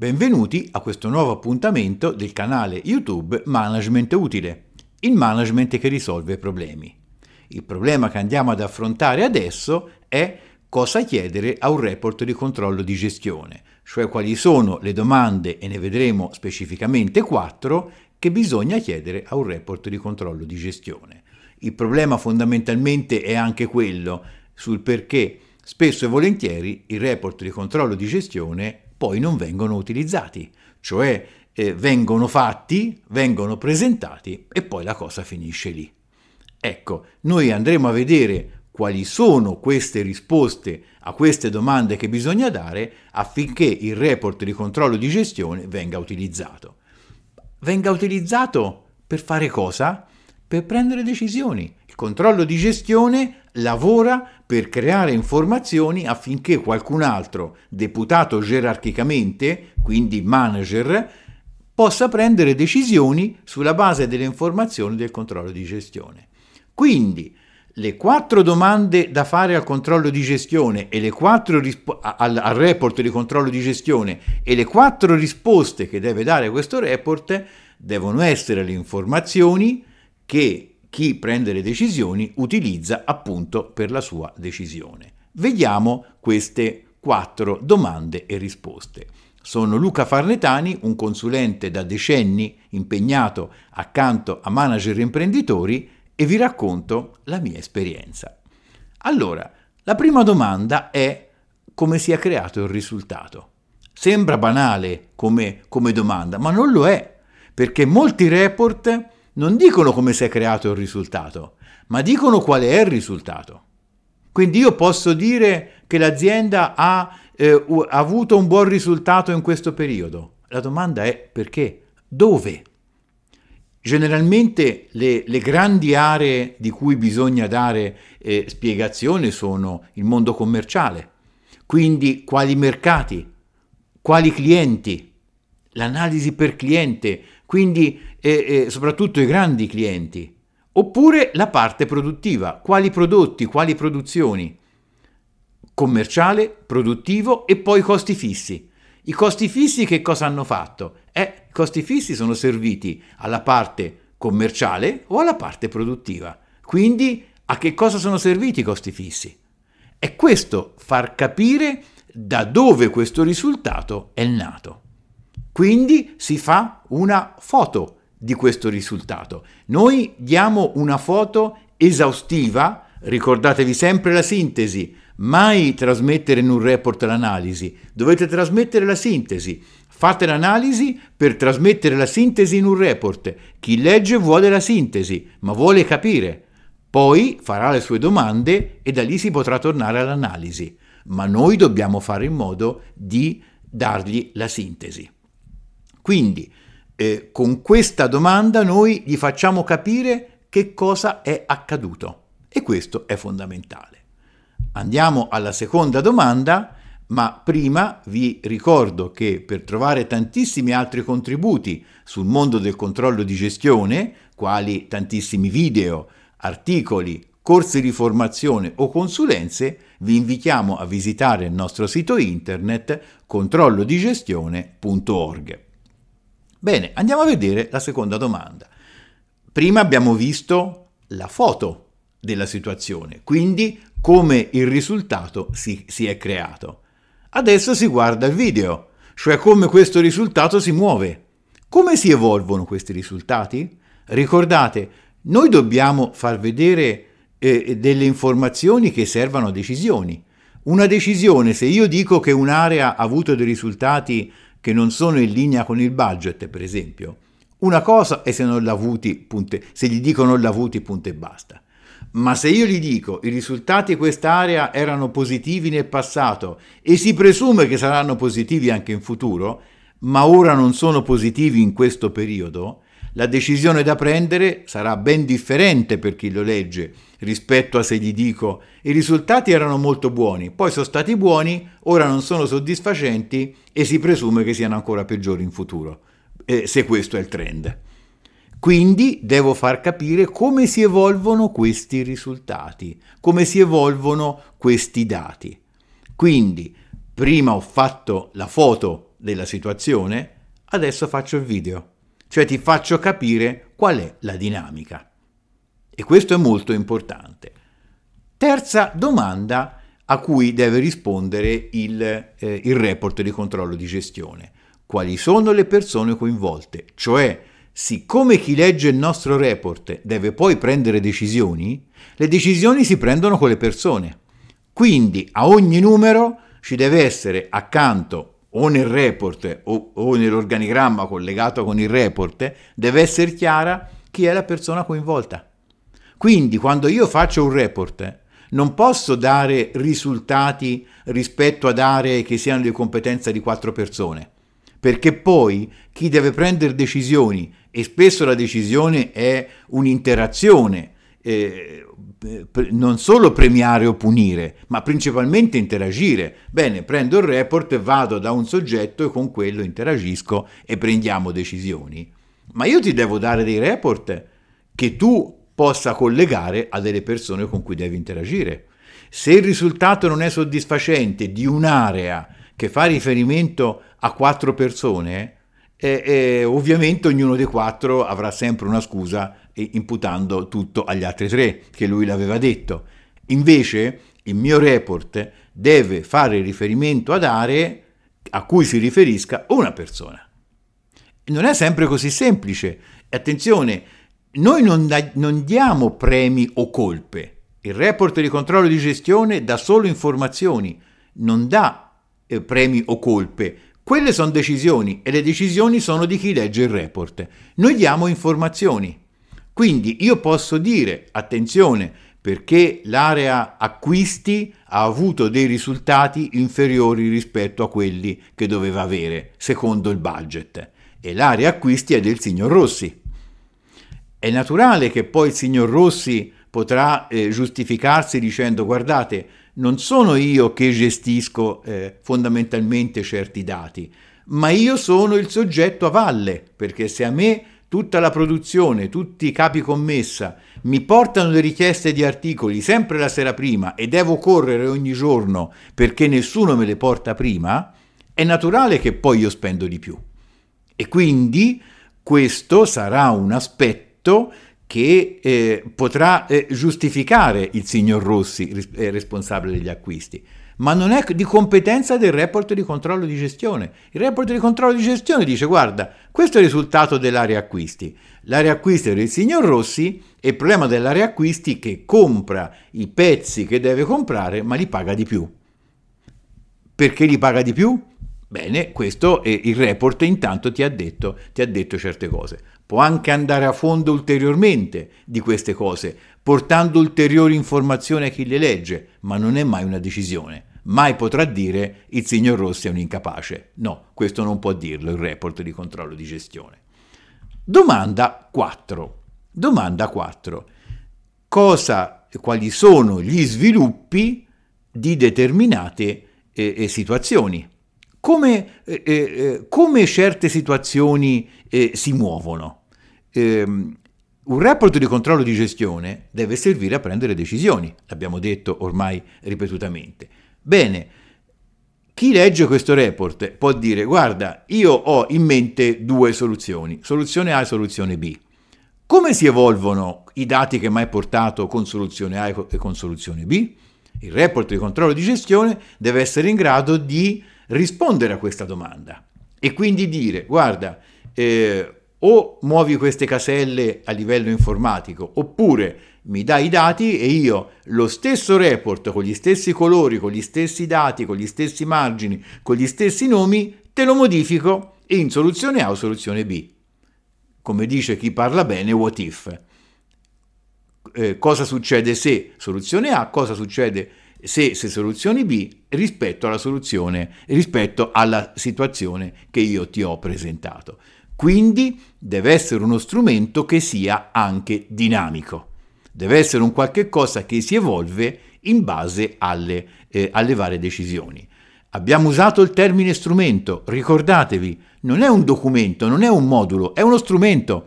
Benvenuti a questo nuovo appuntamento del canale YouTube Management Utile, il management che risolve problemi. Il problema che andiamo ad affrontare adesso è cosa chiedere a un report di controllo di gestione, cioè quali sono le domande, e ne vedremo specificamente quattro, che bisogna chiedere a un report di controllo di gestione. Il problema fondamentalmente è anche quello sul perché spesso e volentieri i report di controllo di gestione poi non vengono utilizzati, cioè eh, vengono fatti, vengono presentati e poi la cosa finisce lì. Ecco, noi andremo a vedere quali sono queste risposte a queste domande che bisogna dare affinché il report di controllo di gestione venga utilizzato venga utilizzato per fare cosa? Per prendere decisioni. Controllo di gestione lavora per creare informazioni affinché qualcun altro, deputato gerarchicamente, quindi manager, possa prendere decisioni sulla base delle informazioni del controllo di gestione. Quindi le quattro domande da fare al controllo di gestione e le quattro rispo- al, al report di controllo di gestione e le quattro risposte che deve dare questo report devono essere le informazioni che chi prende le decisioni utilizza appunto per la sua decisione. Vediamo queste quattro domande e risposte. Sono Luca Farnetani, un consulente da decenni impegnato accanto a manager e imprenditori e vi racconto la mia esperienza. Allora, la prima domanda è come si è creato il risultato. Sembra banale come, come domanda, ma non lo è, perché molti report non dicono come si è creato il risultato, ma dicono qual è il risultato. Quindi io posso dire che l'azienda ha, eh, ha avuto un buon risultato in questo periodo. La domanda è perché? Dove? Generalmente le, le, grandi aree di cui bisogna dare eh, spiegazione sono il mondo commerciale, quindi quali mercati, quali clienti, l'analisi per cliente, quindi eh, eh, soprattutto i grandi clienti, oppure la parte produttiva, quali prodotti, quali produzioni, commerciale, produttivo e poi costi fissi. I costi fissi che cosa hanno fatto? Eh, i costi fissi sono serviti alla parte commerciale o alla parte produttiva. Quindi a che cosa sono serviti i costi fissi? È questo far capire da dove questo risultato è nato. Quindi si fa una foto di questo risultato. Noi diamo una foto esaustiva, ricordatevi sempre la sintesi, mai trasmettere in un report l'analisi, dovete trasmettere la sintesi. Fate l'analisi per trasmettere la sintesi in un report. Chi legge vuole la sintesi, ma vuole capire. Poi farà le sue domande e da lì si potrà tornare all'analisi. Ma noi dobbiamo fare in modo di dargli la sintesi. Quindi, eh, con questa domanda noi gli facciamo capire che cosa è accaduto e questo è fondamentale. Andiamo alla seconda domanda, ma prima vi ricordo che per trovare tantissimi altri contributi sul mondo del controllo di gestione, quali tantissimi video, articoli, corsi di formazione o consulenze, vi invitiamo a visitare il nostro sito internet controllodigestione.org. Bene, andiamo a vedere la seconda domanda. Prima abbiamo visto la foto della situazione, quindi come il risultato si, si è creato. Adesso si guarda il video, cioè come questo risultato si muove. Come si evolvono questi risultati? Ricordate, noi dobbiamo far vedere eh, delle informazioni che servano a decisioni. Una decisione, se io dico che un'area ha avuto dei risultati che non sono in linea con il budget, per esempio, una cosa è se non l'ha avuti, punte, se gli dico non l'ha avuti, punto e basta. Ma se io gli dico i risultati di quest'area erano positivi nel passato e si presume che saranno positivi anche in futuro, ma ora non sono positivi in questo periodo, la decisione da prendere sarà ben differente per chi lo legge rispetto a se gli dico i risultati erano molto buoni, poi sono stati buoni, ora non sono soddisfacenti e si presume che siano ancora peggiori in futuro, eh, se questo è il trend. Quindi devo far capire come si evolvono questi risultati, come si evolvono questi dati. Quindi prima ho fatto la foto della situazione, adesso faccio il video, cioè ti faccio capire qual è la dinamica. E questo è molto importante. Terza domanda a cui deve rispondere il, eh, il report di controllo di gestione. Quali sono le persone coinvolte? Cioè, siccome chi legge il nostro report deve poi prendere decisioni, le decisioni si prendono con le persone. Quindi a ogni numero ci deve essere accanto o nel report o, o nell'organigramma collegato con il report, deve essere chiara chi è la persona coinvolta. Quindi quando io faccio un report non posso dare risultati rispetto ad aree che siano di competenza di quattro persone, perché poi chi deve prendere decisioni, e spesso la decisione è un'interazione, eh, non solo premiare o punire, ma principalmente interagire. Bene, prendo il report, vado da un soggetto e con quello interagisco e prendiamo decisioni. Ma io ti devo dare dei report che tu possa collegare a delle persone con cui devi interagire. Se il risultato non è soddisfacente di un'area che fa riferimento a quattro persone, eh, eh, ovviamente ognuno dei quattro avrà sempre una scusa imputando tutto agli altri tre, che lui l'aveva detto. Invece il mio report deve fare riferimento ad aree a cui si riferisca una persona. Non è sempre così semplice. Attenzione, noi non, da, non diamo premi o colpe. Il report di controllo di gestione dà solo informazioni, non dà eh, premi o colpe. Quelle sono decisioni e le decisioni sono di chi legge il report. Noi diamo informazioni. Quindi io posso dire, attenzione, perché l'area acquisti ha avuto dei risultati inferiori rispetto a quelli che doveva avere, secondo il budget. E l'area acquisti è del signor Rossi. È naturale che poi il signor Rossi potrà eh, giustificarsi dicendo guardate, non sono io che gestisco eh, fondamentalmente certi dati, ma io sono il soggetto a valle, perché se a me tutta la produzione, tutti i capi commessa mi portano le richieste di articoli sempre la sera prima e devo correre ogni giorno perché nessuno me le porta prima, è naturale che poi io spendo di più. E quindi questo sarà un aspetto che eh, potrà eh, giustificare il signor Rossi, eh, responsabile degli acquisti ma non è di competenza del report di controllo di gestione. Il report di controllo di gestione dice guarda, questo è il risultato dell'area acquisti. L'area acquisti è del signor Rossi e il problema dell'area acquisti che compra i pezzi che deve comprare ma li paga di più. Perché li paga di più? Bene, questo è il report intanto ti ha, detto, ti ha detto certe cose. Può anche andare a fondo ulteriormente di queste cose, portando ulteriori informazioni a chi le legge, ma non è mai una decisione mai potrà dire il signor Rossi è un incapace. No, questo non può dirlo il report di controllo di gestione. Domanda 4. Domanda 4. Cosa, quali sono gli sviluppi di determinate eh, eh situazioni? Come, eh, eh, eh, come, certe situazioni eh, si muovono? Ehm, un report di controllo di gestione deve servire a prendere decisioni, l'abbiamo detto ormai ripetutamente. Bene, chi legge questo report può dire guarda, io ho in mente due soluzioni, soluzione A e soluzione B. Come si evolvono i dati che mi hai portato con soluzione A e con soluzione B? Il report di controllo di gestione deve essere in grado di rispondere a questa domanda e quindi dire guarda, eh, o muovi queste caselle a livello informatico oppure mi dai i dati e io lo stesso report con gli stessi colori, con gli stessi dati, con gli stessi margini, con gli stessi nomi, te lo modifico in soluzione A o soluzione B. Come dice chi parla bene, what if? Eh, cosa succede se soluzione A, cosa succede se, se soluzione B rispetto alla soluzione, rispetto alla situazione che io ti ho presentato. Quindi deve essere uno strumento che sia anche dinamico. Deve essere un qualche cosa che si evolve in base alle, eh, alle varie decisioni. Abbiamo usato il termine strumento, ricordatevi, non è un documento, non è un modulo, è uno strumento.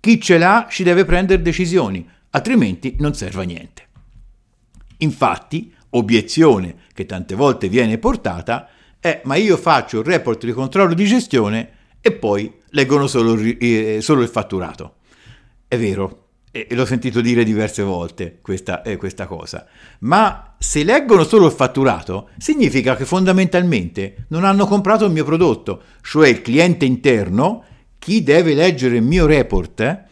Chi ce l'ha ci deve prendere decisioni, altrimenti non serve a niente. Infatti, obiezione che tante volte viene portata Eh, ma io faccio il report di controllo di gestione e poi leggono solo, eh, solo il fatturato. È vero, e l'ho sentito dire diverse volte questa, eh, questa, cosa, ma se leggono solo il fatturato significa che fondamentalmente non hanno comprato il mio prodotto, cioè il cliente interno, chi deve leggere il mio report, eh,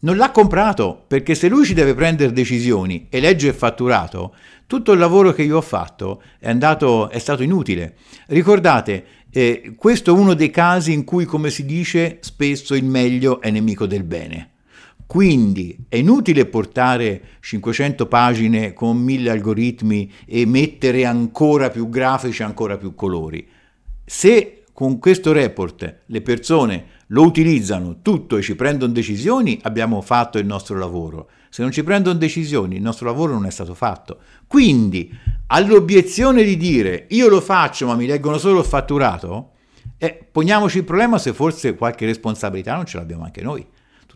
non l'ha comprato, perché se lui ci deve prendere decisioni e legge il fatturato, tutto il lavoro che io ho fatto è, andato, è stato inutile. Ricordate, eh, questo è uno dei casi in cui, come si dice, spesso il meglio è nemico del bene. Quindi è inutile portare 500 pagine con mille algoritmi e mettere ancora più grafici, ancora più colori. Se con questo report le persone lo utilizzano tutto e ci prendono decisioni, abbiamo fatto il nostro lavoro. Se non ci prendono decisioni, il nostro lavoro non è stato fatto. Quindi, all'obiezione di dire io lo faccio ma mi leggono solo il fatturato, eh, poniamoci il problema se forse qualche responsabilità non ce l'abbiamo anche noi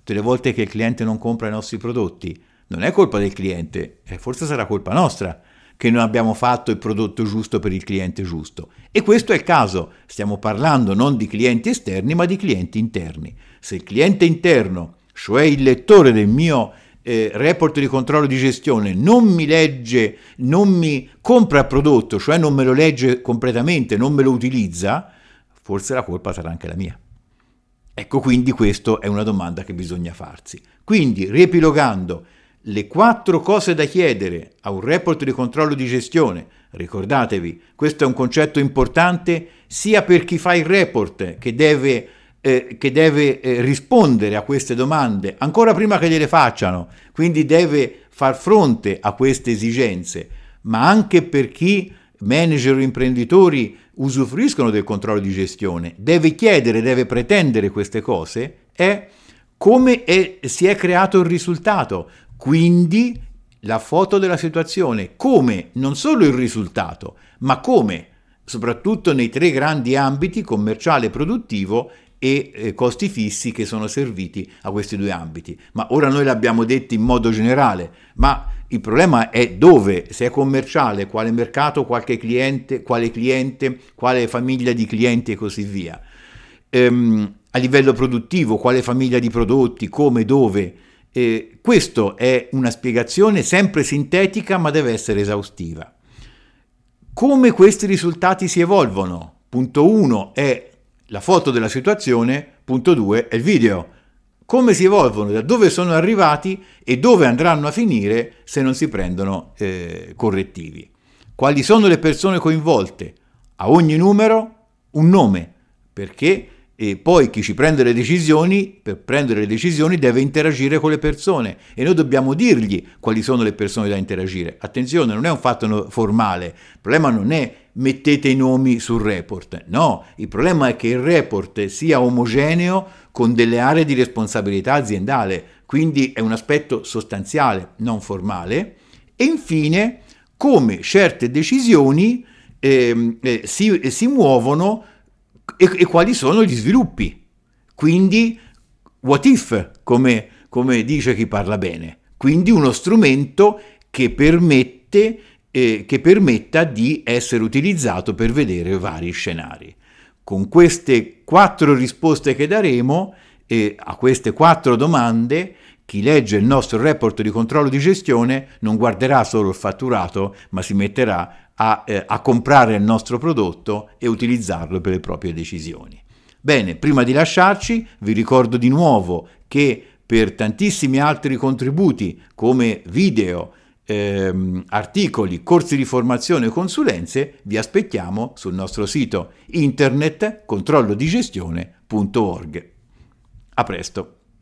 tutte le volte che il cliente non compra i nostri prodotti, non è colpa del cliente, eh, forse sarà colpa nostra che non abbiamo fatto il prodotto giusto per il cliente giusto. E questo è il caso, stiamo parlando non di clienti esterni ma di clienti interni. Se il cliente interno, cioè il lettore del mio eh, report di controllo di gestione, non mi legge, non mi compra il prodotto, cioè non me lo legge completamente, non me lo utilizza, forse la colpa sarà anche la mia. Ecco quindi questa è una domanda che bisogna farsi. Quindi, riepilogando, le quattro cose da chiedere a un report di controllo di gestione, ricordatevi, questo è un concetto importante sia per chi fa il report che deve, eh, che deve eh, rispondere a queste domande ancora prima che gliele facciano, quindi deve far fronte a queste esigenze, ma anche per chi manager o imprenditori usufruiscono del controllo di gestione, deve chiedere, deve pretendere queste cose, è come è, si è creato il risultato, quindi la foto della situazione, come non solo il risultato, ma come, soprattutto nei tre grandi ambiti commerciale, produttivo e eh, costi fissi che sono serviti a questi due ambiti. Ma ora noi l'abbiamo detto in modo generale, ma il problema è dove, se è commerciale, quale mercato, qualche cliente, quale cliente, quale famiglia di clienti e così via. Ehm, a livello produttivo, quale famiglia di prodotti, come, dove. Eh, questo è una spiegazione sempre sintetica ma deve essere esaustiva. Come questi risultati si evolvono? Punto 1 è la foto della situazione, punto 2 è il video. Come si evolvono, da dove sono arrivati e dove andranno a finire se non si prendono eh, correttivi. Quali sono le persone coinvolte? A ogni numero un nome, perché e poi chi ci prende le decisioni, per prendere le decisioni deve interagire con le persone e noi dobbiamo dirgli quali sono le persone da interagire. Attenzione, non è un fatto formale, il problema non è mettete i nomi sul report, no, il problema è che il report sia omogeneo con delle aree di responsabilità aziendale, quindi è un aspetto sostanziale, non formale. E infine, come certe decisioni eh, eh, si, eh, si muovono e, e quali sono gli sviluppi. Quindi, what if, come, come dice chi parla bene. Quindi uno strumento che permette eh, che permetta di essere utilizzato per vedere vari scenari. Con queste quattro risposte che daremo eh, a queste quattro domande, chi legge il nostro report di controllo di gestione non guarderà solo il fatturato, ma si metterà a, eh, a comprare il nostro prodotto e utilizzarlo per le proprie decisioni. Bene, prima di lasciarci vi ricordo di nuovo che per tantissimi altri contributi come video, ehm, articoli, corsi di formazione e consulenze vi aspettiamo sul nostro sito internet controllodigestione.org. A presto!